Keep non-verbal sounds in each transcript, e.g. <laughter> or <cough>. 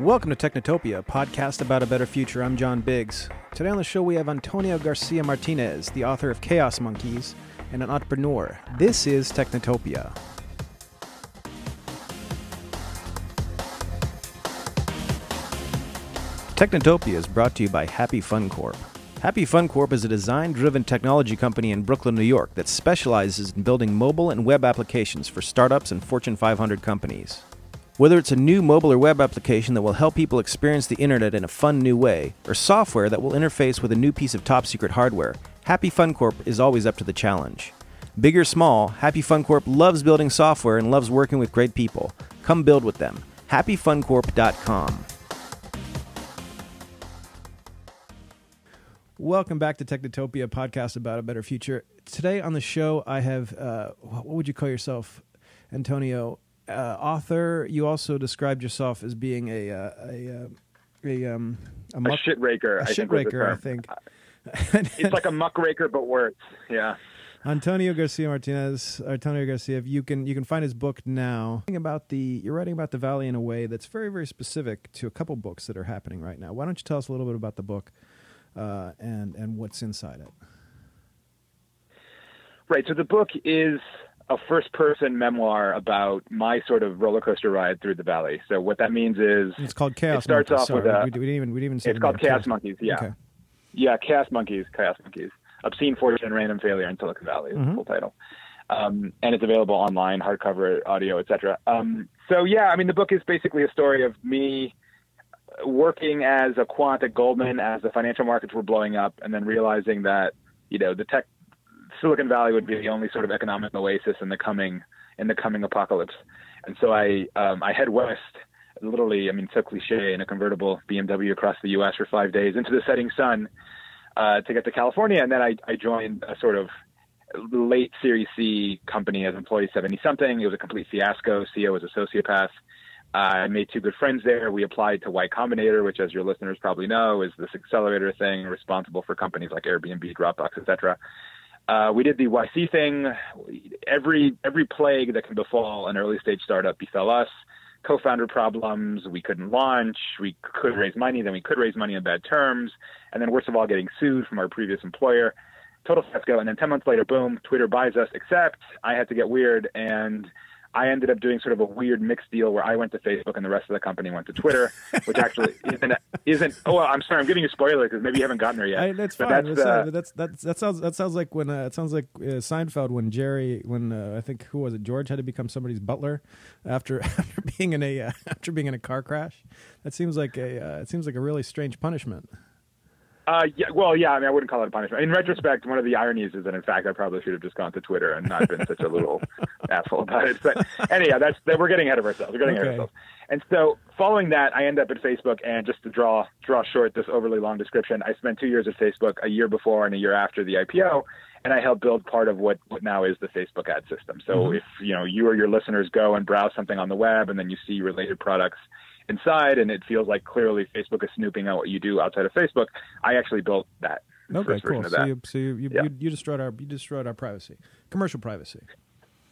Welcome to Technotopia, a podcast about a better future. I'm John Biggs. Today on the show, we have Antonio Garcia Martinez, the author of Chaos Monkeys and an entrepreneur. This is Technotopia. Technotopia is brought to you by Happy Fun Corp. Happy Fun Corp is a design driven technology company in Brooklyn, New York that specializes in building mobile and web applications for startups and Fortune 500 companies. Whether it's a new mobile or web application that will help people experience the internet in a fun new way, or software that will interface with a new piece of top secret hardware, Happy Fun Corp is always up to the challenge. Big or small, Happy Fun Corp loves building software and loves working with great people. Come build with them. HappyFunCorp.com. Welcome back to Technotopia, podcast about a better future. Today on the show, I have uh, what would you call yourself, Antonio? Uh, author. You also described yourself as being a uh, a a, um, a, muck, a shit raker. A I shit think raker, I think. <laughs> it's like a muck raker, but worse. Yeah. Antonio Garcia Martinez, Antonio Garcia. You can you can find his book now. About the you're writing about the valley in a way that's very very specific to a couple books that are happening right now. Why don't you tell us a little bit about the book uh, and and what's inside it? Right. So the book is a first person memoir about my sort of roller coaster ride through the valley. So what that means is it's called Chaos. It starts Monkeys. off Sorry, with a. We, didn't even we didn't even say it's called name. Chaos Monkeys. Yeah. Okay. Yeah, Chaos Monkeys. Chaos Monkeys. Obscene Fortune and Random Failure in Silicon Valley is Mhm. the full title. Um, and it's available online, hardcover, audio, etc. Um, so yeah, I mean, the book is basically a story of me working as a quant at Goldman as the financial markets were blowing up, and then realizing that you know the tech Silicon Valley would be the only sort of economic oasis in the coming in the coming apocalypse. And so I um, I head west, literally, I mean, so cliche, in a convertible BMW across the U.S. for five days into the setting sun uh, to get to California, and then I, I joined a sort of late Series C company as employee 70 something. It was a complete fiasco. CEO was a sociopath. Uh, I made two good friends there. We applied to Y Combinator, which, as your listeners probably know, is this accelerator thing responsible for companies like Airbnb, Dropbox, etc. Uh, we did the YC thing. Every every plague that can befall an early stage startup befell us. Co-founder problems. We couldn't launch. We could raise money, then we could raise money on bad terms, and then worst of all, getting sued from our previous employer. Total fiasco. And then ten months later, boom, Twitter buys us. Except I had to get weird and. I ended up doing sort of a weird mixed deal where I went to Facebook and the rest of the company went to Twitter, which actually <laughs> isn't isn't. Oh, well, I'm sorry, I'm giving you a spoiler because maybe you haven't gotten there yet. I, that's But fine. that's, That's, uh, that's, that's that sounds that sounds like when uh, it sounds like uh, Seinfeld when Jerry when uh, I think who was it George had to become somebody's butler after <laughs> after being in a uh, after being in a car crash. That seems like a uh, it seems like a really strange punishment. Uh, yeah, well, yeah. I mean, I wouldn't call it a punishment. In retrospect, one of the ironies is that, in fact, I probably should have just gone to Twitter and not been such a little <laughs> asshole about it. But anyhow, that's that we're getting ahead of ourselves. We're getting ahead of ourselves. And so, following that, I end up at Facebook. And just to draw draw short this overly long description, I spent two years at Facebook, a year before and a year after the IPO, and I helped build part of what what now is the Facebook ad system. So, Mhm. if you know you or your listeners go and browse something on the web, and then you see related products inside and it feels like clearly Facebook is snooping at what you do outside of Facebook. I actually built that. Okay, cool. So you so you you, Yeah. you destroyed our you destroyed our privacy, commercial privacy.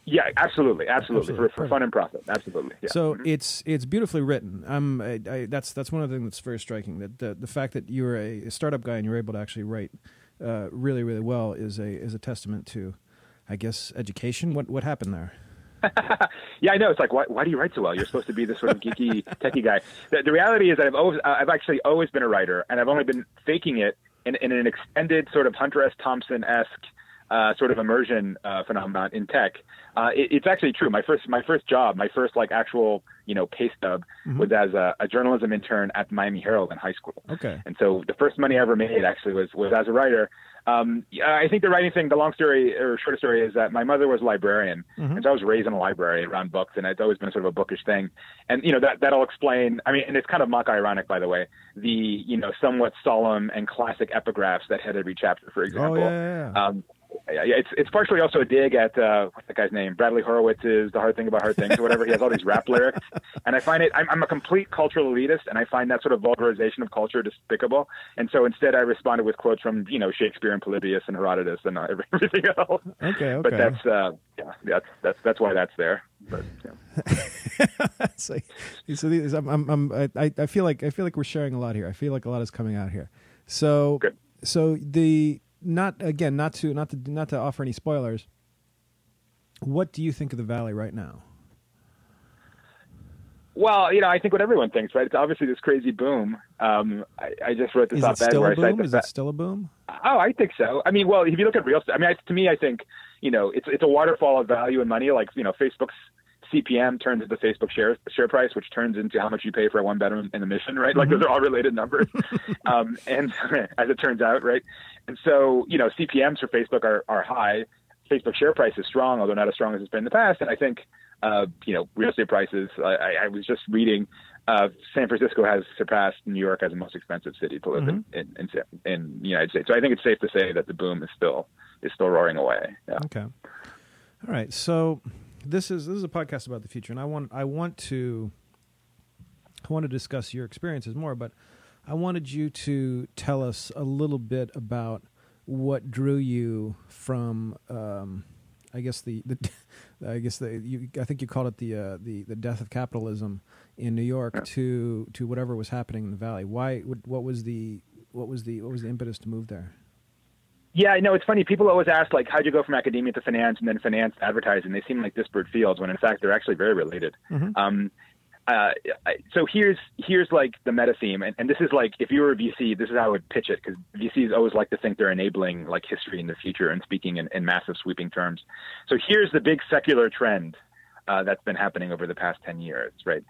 Yeah, absolutely, absolutely, Absolutely. For, for fun and profit, absolutely. Yeah. So Mhm. it's it's beautifully written. Um, I, I, that's that's one of the things that's very striking. That the the fact that you're a startup guy and you're able to actually write uh, really really well is a is a testament to, I guess, education. What what happened there? <laughs> yeah, I know. It's like, why, why do you write so well? You're supposed to be this sort of geeky, <laughs> techie guy. The, the reality is that I've always, I've actually always been a writer, and I've only been faking it in, in an extended sort of Hunter S. Thompson esque uh, sort of immersion uh, phenomenon in tech. Uh, it, it's actually true. My first, my first job, my first like actual, you know, pay stub Mhm. was as a, a journalism intern at the Miami Herald in high school. Okay. And so the first money I ever made actually was was as a writer. Um, I think the writing thing, the long story or short story is that my mother was a librarian, Mhm. and so I was raised in a library around books, and it's always been sort of a bookish thing. And you know that that'll explain. I mean, and it's kind of mock ironic, by the way, the you know somewhat solemn and classic epigraphs that head every chapter, for Oh example. yeah, yeah, yeah. Um, yeah, yeah, it's it's partially also a dig at uh, what's that guy's name? Bradley Horowitz is "The Hard Thing About Hard Things" or whatever. He has all these rap <laughs> lyrics, and I find it. I'm, I'm a complete cultural elitist, and I find that sort of vulgarization of culture despicable. And so instead, I responded with quotes from you know Shakespeare and Polybius and Herodotus and uh, <laughs> everything else. okay, okay. But that's uh, yeah, that's that's that's why that's there. But yeah. <laughs> so, so these, I'm, I'm, I'm, I, I feel like I feel like we're sharing a lot here. I feel like a lot is coming out here. So, Good. so the not again, not to not to not to offer any spoilers. What do you think of the valley right now? Well, you know, I think what everyone thinks, right? It's obviously this crazy boom. Um, I, I just wrote this Is op it still where a I cite boom? the Is it still a boom? Oh, I think so. I mean, well, if you look at real estate, I mean, I, to me, I think you know, it's it's a waterfall of value and money. Like you know, Facebook's CPM turns into Facebook share share price, which turns into how much you pay for a one bedroom in the mission, right? Like those are all related numbers. <laughs> um, and <laughs> as it turns out, right? And so you know, CPMS for Facebook are are high. Facebook share price is strong, although not as strong as it's been in the past. And I think uh, you know, real estate prices. I, I was just reading. Uh, San Francisco has surpassed New York as the most expensive city to live in, in, in in the United States. So I think it's safe to say that the boom is still is still roaring away. Yeah. Okay. All right. So this is this is a podcast about the future, and I want I want to I want to discuss your experiences more, but I wanted you to tell us a little bit about what drew you from. Um, I guess the, the <laughs> I guess the you, I think you called it the uh, the the death of capitalism in New York Yeah. to to whatever was happening in the valley. Why? What, what was the what was the what was the impetus to move there? Yeah, I know it's funny. People always ask like, how'd you go from academia to finance and then finance to advertising? They seem like disparate fields when in fact they're actually very related. Mhm. Um, uh, so here's here's like the meta theme, and, and this is like if you were a VC, this is how I would pitch it because VCs always like to think they're enabling like history in the future and speaking in, in massive sweeping terms. So here's the big secular trend uh, that's been happening over the past ten years, right?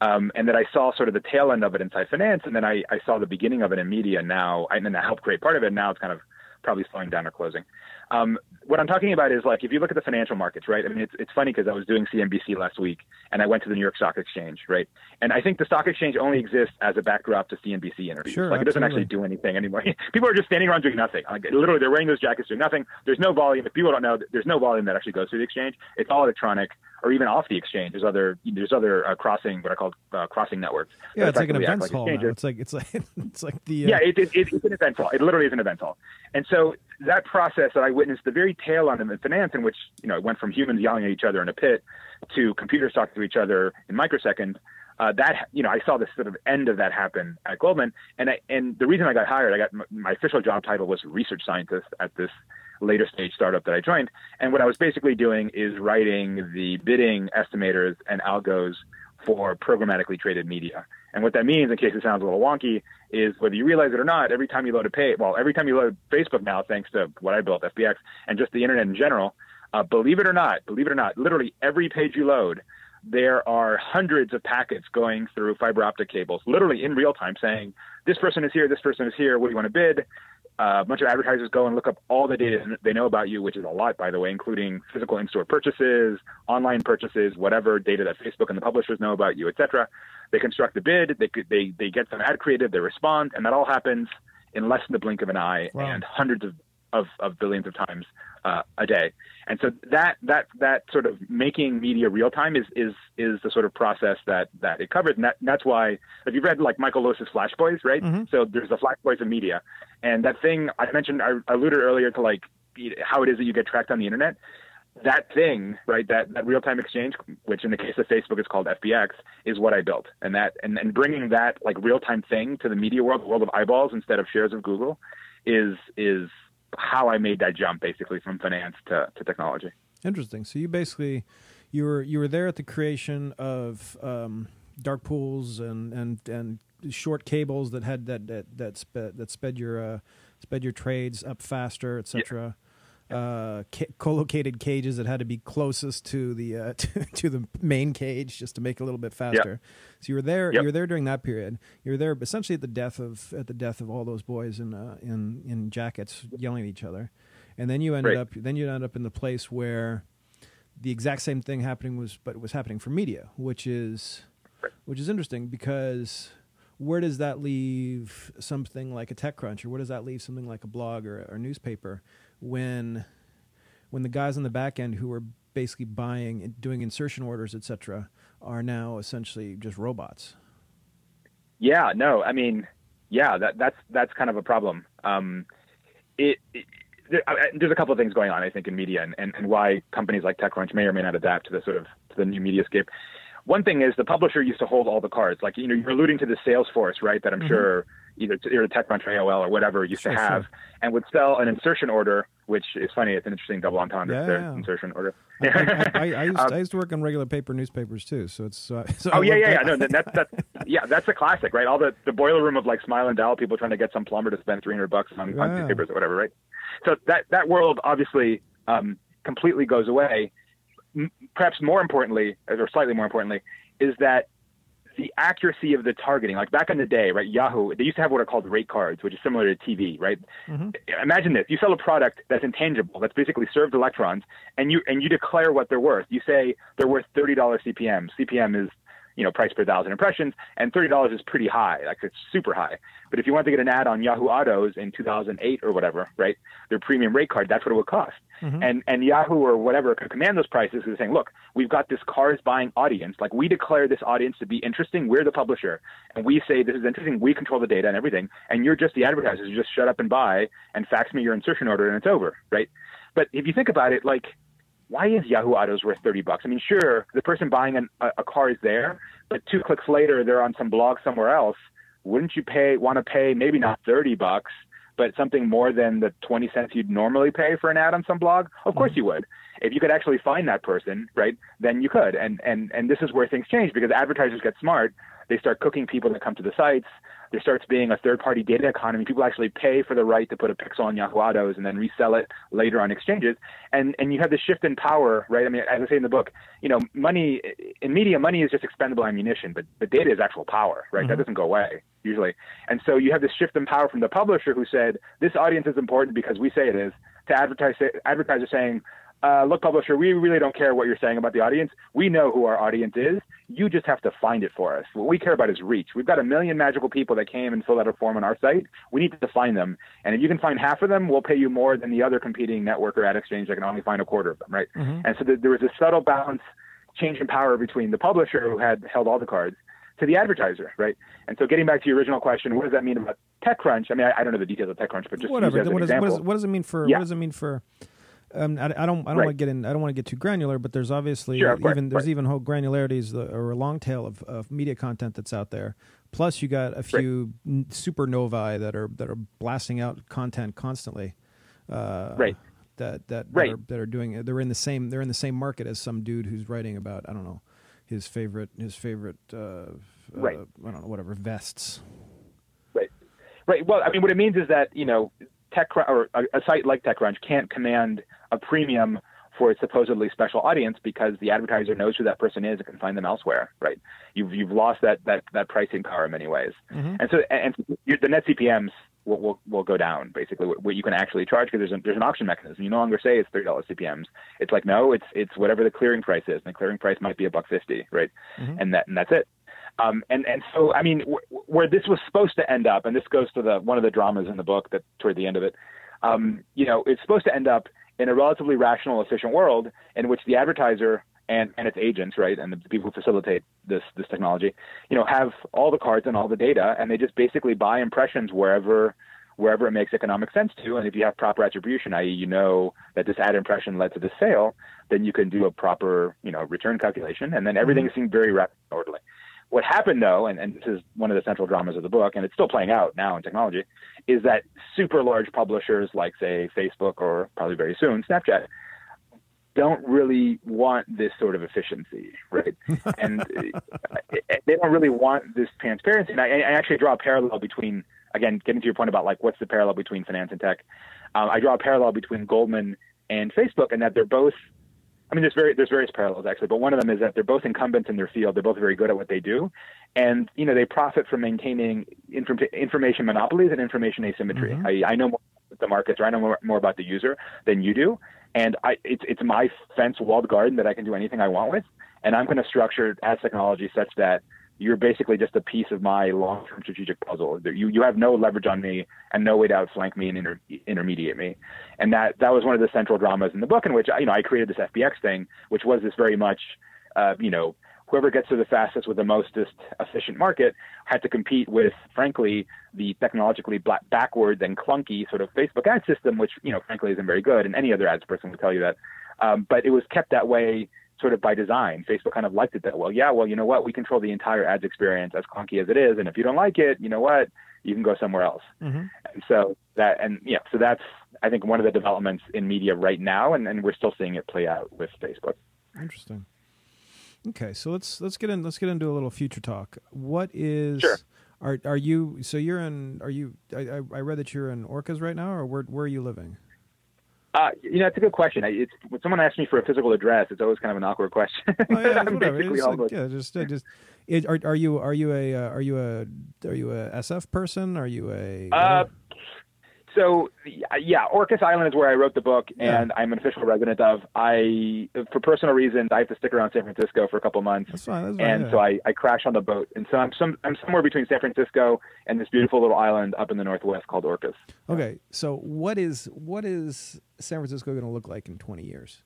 Um, and that I saw sort of the tail end of it inside finance, and then I, I saw the beginning of it in media. Now, and then I helped create part of it. Now it's kind of probably slowing down or closing. Um, what I'm talking about is like if you look at the financial markets, right? I mean, it's it's funny because I was doing CNBC last week and I went to the New York Stock Exchange, right? And I think the stock exchange only exists as a backdrop to CNBC interviews. Sure, like it doesn't absolutely. actually do anything anymore. <laughs> People are just standing around doing nothing. Like literally, they're wearing those jackets doing nothing. There's no volume. If people don't know, there's no volume that actually goes through the exchange. It's all electronic or even off the exchange. There's other there's other uh, crossing what I call uh, crossing networks. Yeah, it's like an events like hall. It's like it's like <laughs> it's like the uh, Yeah, it, it, it, it's an event hall. It literally is an event hall. And so that process that I witnessed the very tail end of in finance, in which you know it went from humans yelling at each other in a pit to computers talking to each other in microseconds. Uh, that you know, I saw the sort of end of that happen at Goldman, and I, and the reason I got hired, I got my, my official job title was research scientist at this later stage startup that I joined, and what I was basically doing is writing the bidding estimators and algos for programmatically traded media. And what that means, in case it sounds a little wonky, is whether you realize it or not, every time you load a page, well, every time you load Facebook now, thanks to what I built, FBX, and just the internet in general, uh, believe it or not, believe it or not, literally every page you load, there are hundreds of packets going through fiber optic cables, literally in real time, saying this person is here, this person is here. What do you want to bid? Uh, a bunch of advertisers go and look up all the data they know about you, which is a lot, by the way, including physical in-store purchases, online purchases, whatever data that Facebook and the publishers know about you, et cetera. They construct a bid, they they they get some ad creative, they respond, and that all happens in less than the blink of an eye Wow. and hundreds of, of, of billions of times uh, a day. And so that that that sort of making media real time is is is the sort of process that that it covers. And that, that's why if you've read like Michael Lewis's Flash Boys, right? Mhm. So there's the Flash Boys of media, and that thing I mentioned, I alluded earlier to like how it is that you get tracked on the internet. That thing, right? That that real time exchange, which in the case of Facebook is called FBX, is what I built. And that and, and bringing that like real time thing to the media world, the world of eyeballs instead of shares of Google, is is how I made that jump basically from finance to, to technology. Interesting. So you basically you were you were there at the creation of um, dark pools and, and, and short cables that had that that that sped that sped your uh, sped your trades up faster, etc. Uh, ca- co-located cages that had to be closest to the uh, <laughs> to, to the main cage just to make it a little bit faster. So you were there. Yep. You were there during that period. You were there essentially at the death of at the death of all those boys in uh, in in jackets yelling at each other, and then you ended Right. up then you ended up in the place where the exact same thing happening was but it was happening for media which is which is interesting because where does that leave something like a TechCrunch or where does that leave something like a blog or a newspaper when when the guys on the back end who are basically buying and doing insertion orders etc are now essentially just robots Yeah, no, I mean, yeah, that that's that's kind of a problem. Um, it, it there, I- there's a couple of things going on, I think, in media, and, and, and why companies like TechCrunch may or may not adapt to the sort of to the new mediascape. one thing is the publisher used to hold all the cards. Like you know, you're alluding to the Salesforce, right? That I'm mm-hmm. sure either either TechCrunch or AOL or whatever used sure, to have, sure. and would sell an insertion order, which is funny. It's an interesting double entendre. Yeah, yeah. insertion order. I, I, I, <laughs> used, um, I used to work on regular paper newspapers too, so it's. Uh, <laughs> so oh yeah, yeah, yeah. No, that's that's <laughs> yeah, that's a classic, right? All the the boiler room of like Smile and Dial, people trying to get some plumber to spend 300 bucks on, yeah. on newspapers or whatever, right? So that that world obviously um, completely goes away. Perhaps more importantly, or slightly more importantly, is that the accuracy of the targeting. Like back in the day, right? Yahoo, they used to have what are called rate cards, which is similar to TV, right? Mm-hmm. Imagine this: you sell a product that's intangible, that's basically served electrons, and you and you declare what they're worth. You say they're worth thirty dollars CPM. CPM is you know, price per thousand impressions, and thirty dollars is pretty high, like it's super high. But if you want to get an ad on Yahoo Autos in 2008 or whatever, right, their premium rate card, that's what it would cost. Mm-hmm. And and Yahoo or whatever could command those prices because saying, look, we've got this cars buying audience, like we declare this audience to be interesting, we're the publisher, and we say this is interesting, we control the data and everything, and you're just the advertisers, you just shut up and buy and fax me your insertion order and it's over, right? But if you think about it, like why is Yahoo Autos worth 30 bucks? I mean, sure, the person buying an, a, a car is there, but two clicks later, they're on some blog somewhere else. Wouldn't you pay, want to pay maybe not 30 bucks, but something more than the 20 cents you'd normally pay for an ad on some blog? Of course mm-hmm. you would. If you could actually find that person, right, then you could. And, and, and this is where things change because advertisers get smart. They start cooking people that come to the sites there starts being a third party data economy. People actually pay for the right to put a pixel on Yahoo Autos and then resell it later on exchanges. And and you have this shift in power, right? I mean, as I say in the book, you know, money in media, money is just expendable ammunition, but but data is actual power, right? Mm-hmm. That doesn't go away usually. And so you have this shift in power from the publisher who said this audience is important because we say it is to advertise advertiser saying uh, look, publisher, we really don't care what you're saying about the audience. We know who our audience is. You just have to find it for us. What we care about is reach. We've got a million magical people that came and filled out a form on our site. We need to find them. And if you can find half of them, we'll pay you more than the other competing network or ad exchange that can only find a quarter of them, right? Mm-hmm. And so there was a subtle balance, change in power between the publisher who had held all the cards to the advertiser, right? And so getting back to your original question, what does that mean about TechCrunch? I mean, I, I don't know the details of TechCrunch, but just whatever. What, does, what, what, does, it mean for? Yeah. What does it mean for? Um, I, I, don't I don't right. want to get in I don't want to get too granular, but there's obviously sure, even there's right. even whole granularities or a long tail of, of media content that's out there. Plus, you got a few right. supernovae that are that are blasting out content constantly. Uh, right. That that that, are, that are doing they're in the same they're in the same market as some dude who's writing about I don't know his favorite his favorite uh, right. Uh, I don't know whatever vests. Right. Right. Well, I mean, what it means is that you know Tech or a, a site like TechCrunch can't command a premium for a supposedly special audience because the advertiser knows who that person is and can find them elsewhere, right? You've you've lost that that that pricing power in many ways, mm-hmm. and so and the net CPMS will, will will go down basically what, you can actually charge because there's an, there's an auction mechanism. You no longer say it's three dollars CPMS. It's like no, it's it's whatever the clearing price is, and the clearing price might be a buck fifty, right? Mm-hmm. And that and that's it. Um, and and so I mean, wh- where this was supposed to end up, and this goes to the one of the dramas in the book that toward the end of it, um, you know, it's supposed to end up in a relatively rational, efficient world in which the advertiser and, and its agents, right, and the people who facilitate this this technology, you know, have all the cards and all the data, and they just basically buy impressions wherever wherever it makes economic sense to. And if you have proper attribution, i.e., you know that this ad impression led to the sale, then you can do a proper, you know, return calculation, and then everything mm-hmm. seems very rapid and orderly. What happened though, and, and this is one of the central dramas of the book, and it's still playing out now in technology, is that super large publishers like say Facebook or probably very soon Snapchat don't really want this sort of efficiency, right? <laughs> and they don't really want this transparency. And I, I, actually draw a parallel between, again, getting to your point about like what's the parallel between finance and tech. Um, I draw a parallel between Goldman and Facebook, and that they're both I mean, there's very there's various parallels actually, but one of them is that they're both incumbents in their field. They're both very good at what they do, and you know they profit from maintaining inform- information monopolies and information asymmetry. Mm-hmm. I, I know more about the markets, or I know more, more about the user than you do, and I, it's it's my fence walled garden that I can do anything I want with, and I'm going to structure as technology such that you're basically just a piece of my long-term strategic puzzle. You you have no leverage on me and no way to outflank me and inter, intermediate me. And that that was one of the central dramas in the book in which you know I created this FBX thing, which was this very much uh, you know whoever gets to the fastest with the mostest efficient market had to compete with frankly the technologically black, and clunky sort of Facebook ad system, which you know frankly isn't very good, and any other ads person would tell you that. Um, but it was kept that way sort of by design. Facebook kind of liked it that well. Yeah, well, you know what? We control the entire ads experience, as clunky as it is, and if you don't like it, you know what? You can go somewhere else. Mm-hmm. And so that, and yeah, so that's I think one of the developments in media right now, and, and we're still seeing it play out with Facebook. Interesting. Okay, so let's let's get in let's get into a little future talk. What is sure. Are are you so you're in are you I I read that you're in Orcas right now or where where are you living? Uh, you know, it's a good question. It's, when someone asks me for a physical address, it's always kind of an awkward question. Oh, yeah, <laughs> I'm basically like, yeah, just, uh, just it, are, are you are you a uh, are you a are you a SF person? Are you a uh, so yeah, Orcas Island is where I wrote the book, and yeah. I'm an official resident of. I, for personal reasons, I have to stick around San Francisco for a couple months, that's fine, that's fine, and yeah. so I, I crash on the boat, and so I'm some I'm somewhere between San Francisco and this beautiful little island up in the northwest called Orcas. Okay, so what is what is San Francisco going to look like in 20 years?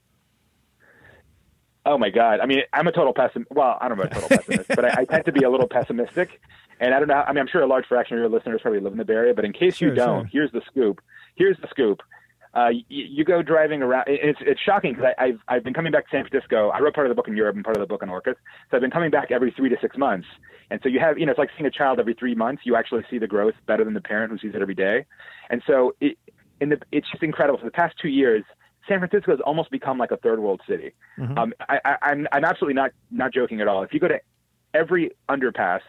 Oh my God! I mean, I'm a total pessimist. Well, I don't know a total pessimist, but I, I, tend to be a little pessimistic. And I don't know. I mean, I'm sure a large fraction of your listeners probably live in the Bay Area, but in case sure, you don't, sure. here's the scoop. Here's the scoop. Uh, you, you, go driving around. It's it's shocking because I've I've been coming back to San Francisco. I wrote part of the book in Europe and part of the book in Orcas. So I've been coming back every three to six months. And so you have, you know, it's like seeing a child every three months. You actually see the growth better than the parent who sees it every day. And so it, in the, it's just incredible. For the past two years, San Francisco has almost become like a third world city. Mm-hmm. Um, I, I, I'm I'm absolutely not not joking at all. If you go to every underpass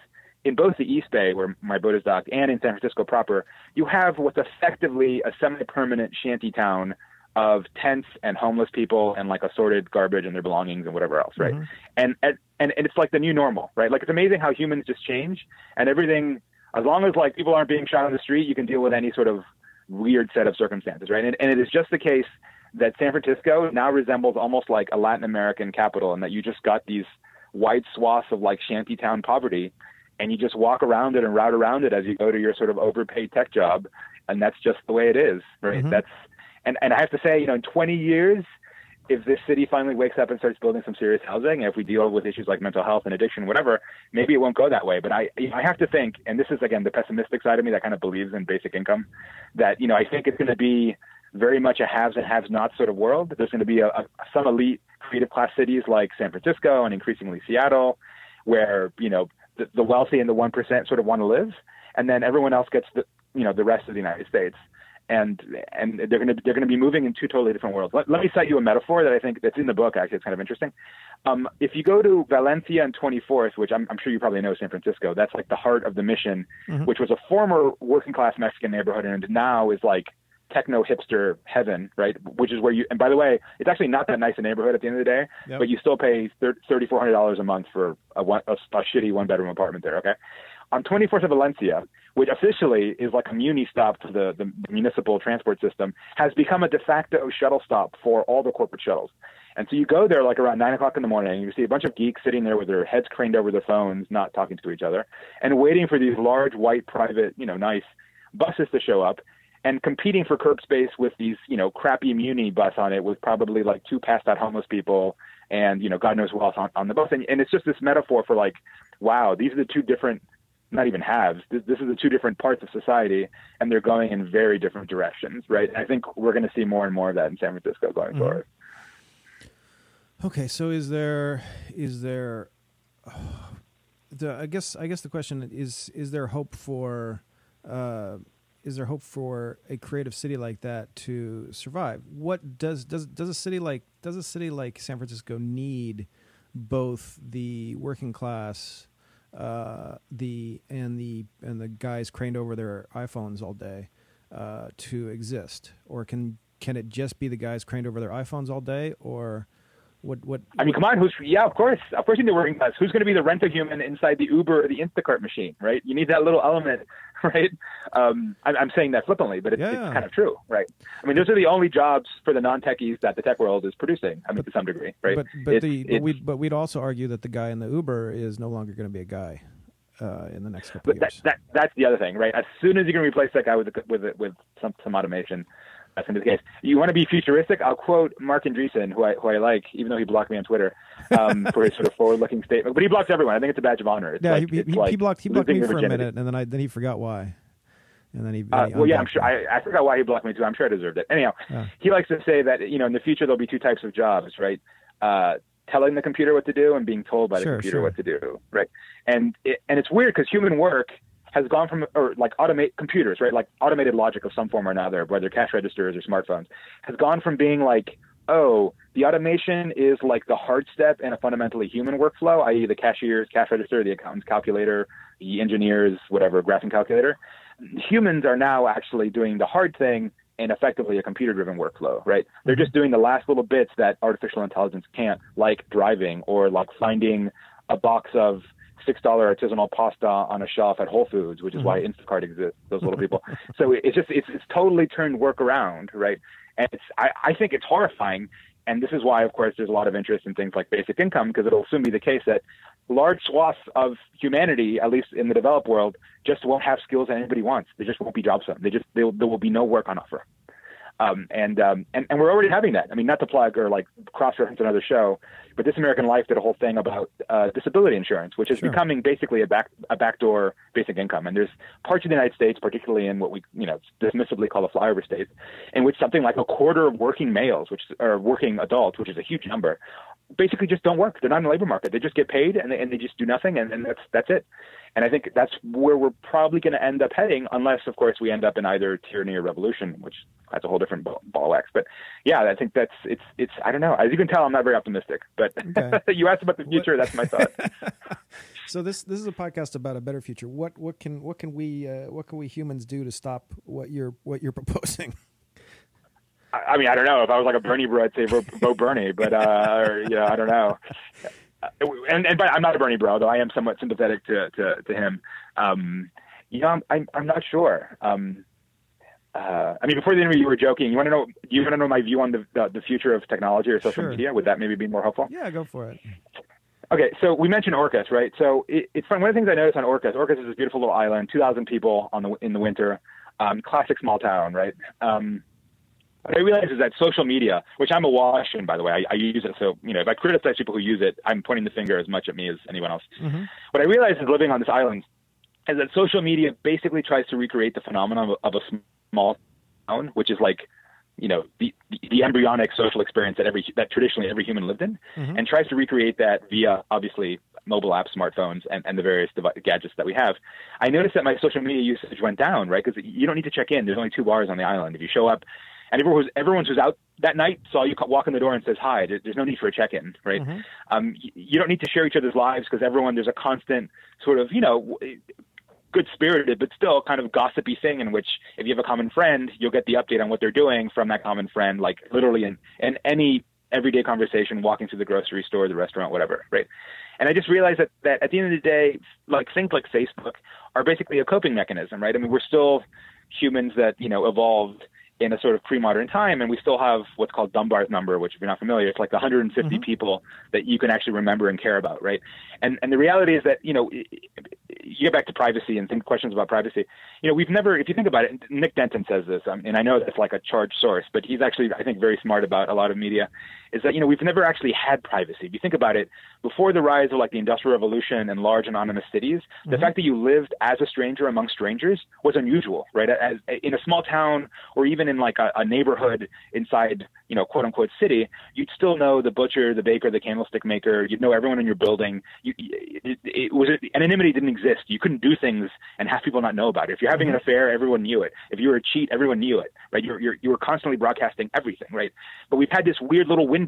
in both the East Bay, where my boat is docked, and in San Francisco proper, you have what's effectively a semi-permanent shanty town of tents and homeless people and like assorted garbage and their belongings and whatever else, right? Mm-hmm. And, and and and it's like the new normal, right? Like it's amazing how humans just change and everything. As long as like people aren't being shot on the street, you can deal with any sort of weird set of circumstances, right? And, and it is just the case that San Francisco now resembles almost like a Latin American capital, and that you just got these wide swaths of like shantytown poverty and you just walk around it and route around it as you go to your sort of overpaid tech job and that's just the way it is right mm-hmm. that's and and i have to say you know in 20 years if this city finally wakes up and starts building some serious housing, and if we deal with issues like mental health and addiction, whatever, maybe it won't go that way. But I, you know, I have to think, and this is again the pessimistic side of me that kind of believes in basic income, that you know I think it's going to be very much a haves and have-nots sort of world. There's going to be a, a, some elite creative class cities like San Francisco and increasingly Seattle, where you know the, the wealthy and the one percent sort of want to live, and then everyone else gets the you know the rest of the United States. And and they're going to they're going to be moving in two totally different worlds. Let, let me cite you a metaphor that I think that's in the book. Actually, it's kind of interesting. Um, if you go to Valencia and 24th, which I'm, I'm, sure you probably know San Francisco, that's like the heart of the mission, mm-hmm. which was a former working class Mexican neighborhood and now is like techno hipster heaven, right? Which is where you, and by the way, it's actually not that nice a neighborhood at the end of the day, yep. but you still pay $3,400 a month for a, one, a, a shitty one bedroom apartment there, okay? On 24th of Valencia, which officially is like a muni stop to the, the municipal transport system, has become a de facto shuttle stop for all the corporate shuttles. And so you go there like around nine o'clock in the morning, and you see a bunch of geeks sitting there with their heads craned over their phones, not talking to each other, and waiting for these large, white, private, you know, nice buses to show up and competing for curb space with these, you know, crappy Muni bus on it with probably like two passed out homeless people and, you know, God knows who else on, on the bus. And, and it's just this metaphor for like, wow, these are the two different, not even halves, this, this is the two different parts of society and they're going in very different directions, right? I think we're going to see more and more of that in San Francisco going mm-hmm. forward. Okay, so is there, is there, <sighs> the, I guess, I guess the question is, is there hope for, uh, is there hope for a creative city like that to survive? What does does does a city like does a city like San Francisco need both the working class, uh, the and the and the guys craned over their iPhones all day uh, to exist, or can can it just be the guys craned over their iPhones all day, or what? What? I mean, come on. Who's? Yeah, of course. Of course, you need the working class. Who's going to be the rent a human inside the Uber or the Instacart machine, right? You need that little element, <laughs> right? Um, I'm, I'm, saying that flippantly, but it's, yeah. it's, kind of true, right? I mean, those are the only jobs for the non-techies that the tech world is producing. I mean, but, to some degree, right? But but, it's, the, but we'd but we'd also argue that the guy in the Uber is no longer going to be a guy. Uh, in the next couple but of years, that, that, that's the other thing, right? As soon as you can replace that guy with with with some some automation, that's in this case. You want to be futuristic? I'll quote Marc Andreessen, who I who I like, even though he blocked me on Twitter um, <laughs> for his sort of forward-looking statement. But he blocks everyone. I think it's a badge of honor. It's yeah, like, he, he, like he, blocked he blocked me for a minute, and then I then he forgot why. And then he, uh, well, yeah, I'm sure. I, I forgot why he blocked me too. I'm sure I deserved it. Anyhow, yeah. he likes to say that you know in the future there'll be two types of jobs, right? Uh, telling the computer what to do and being told by the computer sure. what to do, right? And it, and it's weird because human work has gone from or like automate computers, right? Like automated logic of some form or another, whether cash registers or smartphones, has gone from being like, oh, the automation is like the hard step in a fundamentally human workflow, i.e., the cashier's cash register, the accountant's calculator, the engineer's whatever graphing calculator. Humans are now actually doing the hard thing in effectively a computer driven workflow, right? They're mm-hmm. just doing the last little bits that artificial intelligence can't, like driving or like finding a box of six dollar artisanal pasta on a shelf at Whole Foods, which is mm-hmm. why Instacart exists. Those little people. <laughs> so it's just it's it's totally turned work around, right? And it's I, I think it's horrifying. And this is why, of course, there's a lot of interest in things like basic income because it'll soon be the case that large swaths of humanity, at least in the developed world, just won't have skills that anybody wants. There just won't be jobs for them. They just there will be no work on offer. Um, and, um, and and we're already having that. I mean, not to plug or like cross reference another show, but This American Life did a whole thing about uh, disability insurance, which is sure. becoming basically a back a backdoor basic income. And there's parts of the United States, particularly in what we you know dismissively call the flyover states, in which something like a quarter of working males, which are working adults, which is a huge number, basically just don't work. They're not in the labor market. They just get paid and they, and they just do nothing, and, and that's that's it. And I think that's where we're probably going to end up heading, unless, of course, we end up in either tyranny or revolution, which that's a whole different ball, ball wax. But yeah, I think that's it's it's I don't know. As you can tell, I'm not very optimistic. But okay. <laughs> you asked about the future. What? That's my thought. <laughs> so this this is a podcast about a better future. What what can what can we uh, what can we humans do to stop what you're what you're <laughs> proposing? I mean, I don't know. If I was like a Bernie bro, I'd say vote, vote Bernie, but uh, or, you know, I don't know. Uh, and, and but I'm not a Bernie bro, though I am somewhat sympathetic to to, to him. Um, you know, I'm, I'm I'm not sure. Um, uh, I mean, before the interview, you were joking. You want to know? Do you want to know my view on the the, the future of technology or social sure. media? Would that maybe be more helpful? Yeah, go for it. Okay, so we mentioned Orcas, right? So it, it's fun. One of the things I noticed on Orcas, Orcas is this beautiful little island, 2,000 people on the in the winter, um, classic small town, right? Um, what I realize is that social media, which I'm awash in, by the way, I, I, use it. So, you know, if I criticize people who use it, I'm pointing the finger as much at me as anyone else. Mm-hmm. What I realize is living on this island is that social media basically tries to recreate the phenomenon of, of a small town, which is like, you know, the, the, the, embryonic social experience that every that traditionally every human lived in, mm-hmm. and tries to recreate that via obviously mobile apps, smartphones, and, and the various gadgets that we have. I noticed that my social media usage went down, right? Because you don't need to check in. There's only two bars on the island. If you show up and everyone who's everyone who's out that night saw you walk in the door and says hi. There's no need for a check-in, right? Mm-hmm. Um, you don't need to share each other's lives because everyone there's a constant sort of you know good spirited but still kind of gossipy thing in which if you have a common friend you'll get the update on what they're doing from that common friend like literally in, in any everyday conversation walking to the grocery store the restaurant whatever right and i just realized that, that at the end of the day like things like facebook are basically a coping mechanism right i mean we're still humans that you know evolved in a sort of pre-modern time, and we still have what's called Dunbar's number, which if you're not familiar, it's like the 150 mm-hmm. people that you can actually remember and care about, right? And and the reality is that you know, you get back to privacy and think questions about privacy. You know, we've never, if you think about it, Nick Denton says this, um, and I know that's like a charged source, but he's actually, I think, very smart about a lot of media. Is that you know we've never actually had privacy. If you think about it, before the rise of like the Industrial Revolution and large anonymous cities, mm-hmm. the fact that you lived as a stranger among strangers was unusual, right? As in a small town or even in like a, a neighborhood inside, you know, quote unquote city, you'd still know the butcher, the baker, the candlestick maker. You'd know everyone in your building. You, it, it was anonymity didn't exist. You couldn't do things and have people not know about it. If you're having mm-hmm. an affair, everyone knew it. If you were a cheat, everyone knew it, right? You're, you're, you were constantly broadcasting everything, right? But we've had this weird little window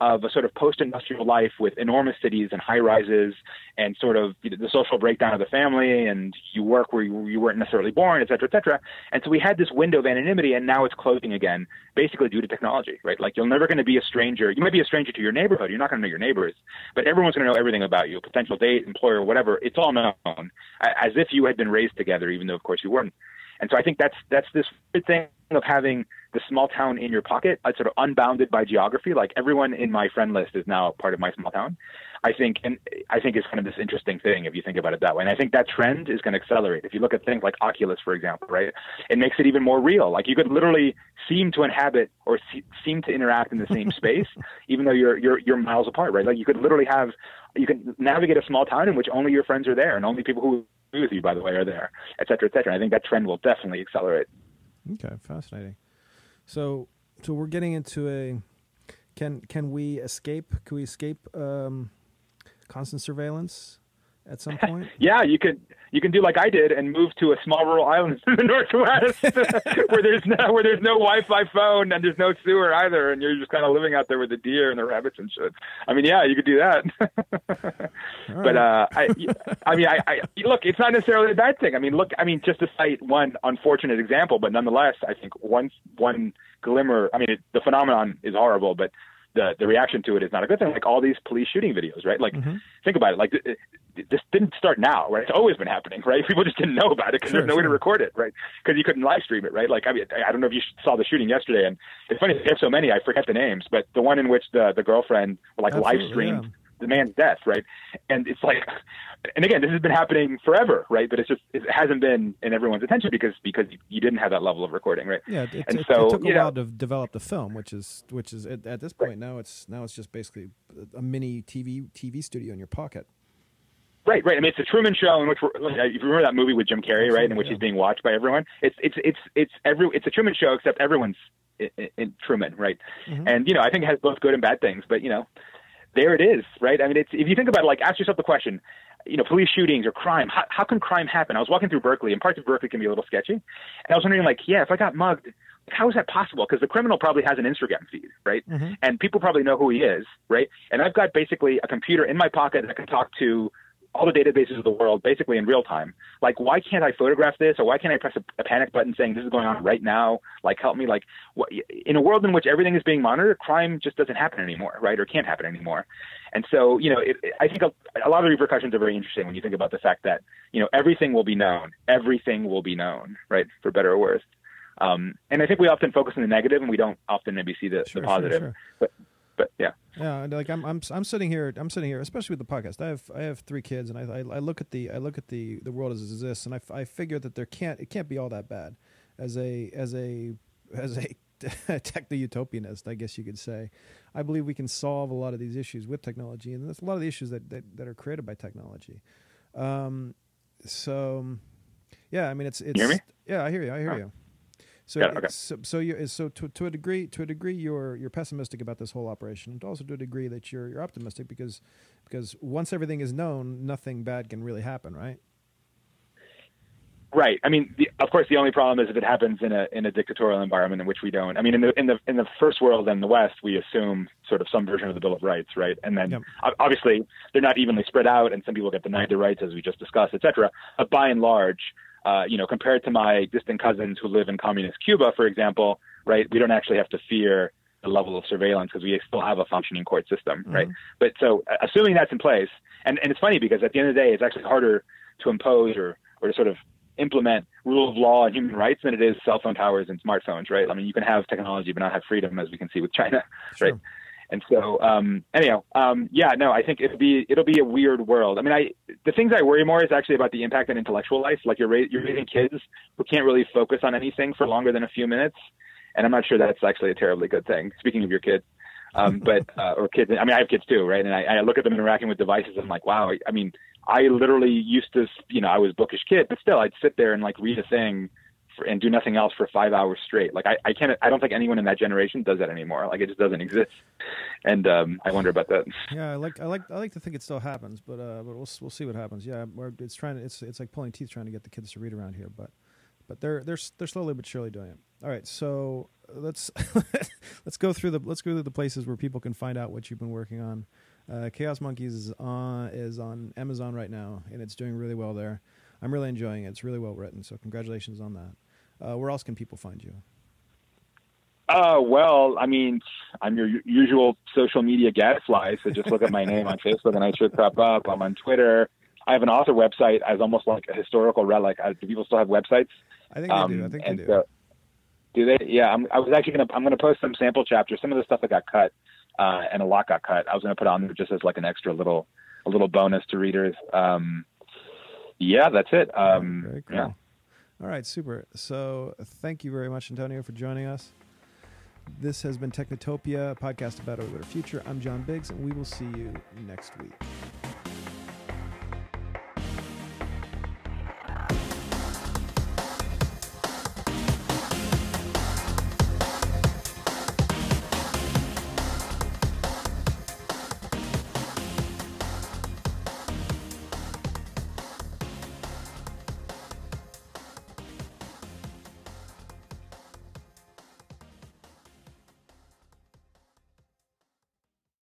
of a sort of post-industrial life with enormous cities and high rises and sort of the social breakdown of the family and you work where you, you weren't necessarily born, et cetera, et cetera. And so we had this window of anonymity and now it's closing again, basically due to technology, right? Like you're never going to be a stranger. You might be a stranger to your neighborhood. You're not going to know your neighbors, but everyone's going to know everything about you, potential date, employer, whatever. It's all known as if you had been raised together, even though of course you weren't. And so I think that's that's this thing of having the small town in your pocket, uh, sort of unbounded by geography. Like everyone in my friend list is now part of my small town. I think, and I think it's kind of this interesting thing if you think about it that way. And I think that trend is going to accelerate. If you look at things like Oculus, for example, right, it makes it even more real. Like you could literally seem to inhabit or see, seem to interact in the same <laughs> space, even though you're you're you're miles apart, right? Like you could literally have you can navigate a small town in which only your friends are there and only people who with you, by the way, are there, et cetera, et cetera. I think that trend will definitely accelerate. Okay, fascinating. So, so we're getting into a Can can we escape? Can we escape um, constant surveillance at some point? <laughs> yeah, you could you can do like I did and move to a small rural <laughs> island in the northwest <laughs> where there's no where there's no Wi-Fi phone and there's no sewer either, and you're just kind of living out there with the deer and the rabbits and shit. I mean, yeah, you could do that. right. But uh, I, I mean, I, I look, it's not necessarily a bad thing. I mean, look, I mean, just to cite one unfortunate example, but nonetheless, I think one one glimmer. I mean, it, the phenomenon is horrible, but the the reaction to it is not a good thing. Like all these police shooting videos, right? Like mm-hmm. think about it. Like this didn't start now, right? It's always been happening, right? <laughs> People just didn't know about it because sure, there's no sure. way to record it, right? Because you couldn't live stream it, right? Like I mean, I don't know if you saw the shooting yesterday, and it's funny they have so many. I forget the names, but the one in which the the girlfriend like live streamed. Yeah the man's death, right? And it's like, and again, this has been happening forever, right? But it's just it hasn't been in everyone's attention because because you didn't have that level of recording, right? Yeah, it, and it, so, it took a while know, to develop the film, which is which is at, at this point right. now it's now it's just basically a mini TV TV studio in your pocket. Right, right. I mean, it's a Truman Show in which we're, if you remember that movie with Jim Carrey, right, in which yeah. he's being watched by everyone. It's it's it's it's every it's a Truman Show except everyone's in, in Truman, right? Mm-hmm. And you know, I think it has both good and bad things, but you know, there it is, right? I mean, it's if you think about it, like ask yourself the question, you know, police shootings or crime. How, how can crime happen? I was walking through Berkeley, and parts of Berkeley can be a little sketchy, and I was wondering, like, yeah, if I got mugged, how is that possible? Because the criminal probably has an Instagram feed, right? Mm-hmm. And people probably know who he is, right? And I've got basically a computer in my pocket that can talk to all the databases of the world basically in real time. Like, why can't I photograph this, or why can't I press a, a panic button saying this is going on right now? Like, help me. Like, what, in a world in which everything is being monitored, crime just doesn't happen anymore, right? Or can't happen anymore. And so, you know, it, I think a, a lot of the repercussions are very interesting when you think about the fact that you know everything will be known, everything will be known, right, for better or worse. Um, and I think we often focus on the negative, and we don't often maybe see the, sure, the positive. Sure, sure. But but yeah. Yeah, like I'm, I'm, I'm sitting here, I'm sitting here, especially with the podcast. I have, I have three kids, and I, I, I look at the, I look at the, the world as it exists, and I, I figure that there can't, it can't be all that bad, as a, as a, as a <laughs> techno utopianist, I guess you could say. I believe we can solve a lot of these issues with technology, and there's a lot of the issues that, that, that are created by technology. Um, so, yeah, I mean, it's, it's, yeah, I hear you, I hear you. So, okay. so, so, you so to, to a degree, to a degree, you're you're pessimistic about this whole operation, and also to a degree that you're you're optimistic because because once everything is known, nothing bad can really happen, right? Right. I mean, the, of course, the only problem is if it happens in a in a dictatorial environment in which we don't. I mean, in the in the in the first world and the West, we assume sort of some version of the Bill of Rights, right? And then yep. obviously they're not evenly spread out, and some people get denied their rights, as we just discussed, et cetera. But by and large, uh, you know, compared to my distant cousins who live in communist Cuba, for example, right, we don't actually have to fear the level of surveillance because we still have a functioning court system, mm-hmm. right? But so uh, assuming that's in place, and, and it's funny because at the end of the day, it's actually harder to impose or, or to sort of implement rule of law and human rights than it is cell phone towers and smartphones, right? I mean, you can have technology but not have freedom, as we can see with China, sure. right? And so, um, anyhow, um, yeah, no, I think it'll be it'll be a weird world. I mean, I the things I worry more is actually about the impact on intellectual life. Like you're ra- you're raising kids who can't really focus on anything for longer than a few minutes, and I'm not sure that's actually a terribly good thing. Speaking of your kids, um, <laughs> but uh, or kids, I mean, I have kids too, right? And I, I look at them interacting with devices. And I'm like, wow. I, I mean, I literally used to, you know, I was a bookish kid, but still, I'd sit there and like read a thing for, and do nothing else for five hours straight. Like I, I can't, I don't think anyone in that generation does that anymore. Like it just doesn't exist. And um, I wonder about that. Yeah, I like, I like, I like to think it still happens, but uh, but we'll we'll see what happens. Yeah, we're it's trying to, it's it's like pulling teeth trying to get the kids to read around here, but but they're they're they're slowly but surely doing it. All right, so let's <laughs> let's go through the let's go through the places where people can find out what you've been working on. Uh, Chaos Monkeys is on is on Amazon right now, and it's doing really well there. I'm really enjoying it. It's really well written, so congratulations on that. Uh, where else can people find you? Uh, well, I mean, I'm your usual social media gadfly, so just look at my name on Facebook and I should pop up. I'm on Twitter. I have an author website as almost like a historical relic. Uh, do people still have websites? I think um, they do. I think they do. So, do they? Yeah, I'm, i was actually gonna. I'm gonna post some sample chapters. Some of the stuff that got cut, uh, and a lot got cut. I was gonna put on there just as like an extra little, a little bonus to readers. Um, yeah, that's it. Um, Very cool. Yeah. All right, super. So thank you very much, Antonio, for joining us. This has been Technotopia, a podcast about our future. I'm John Biggs, and we will see you next week.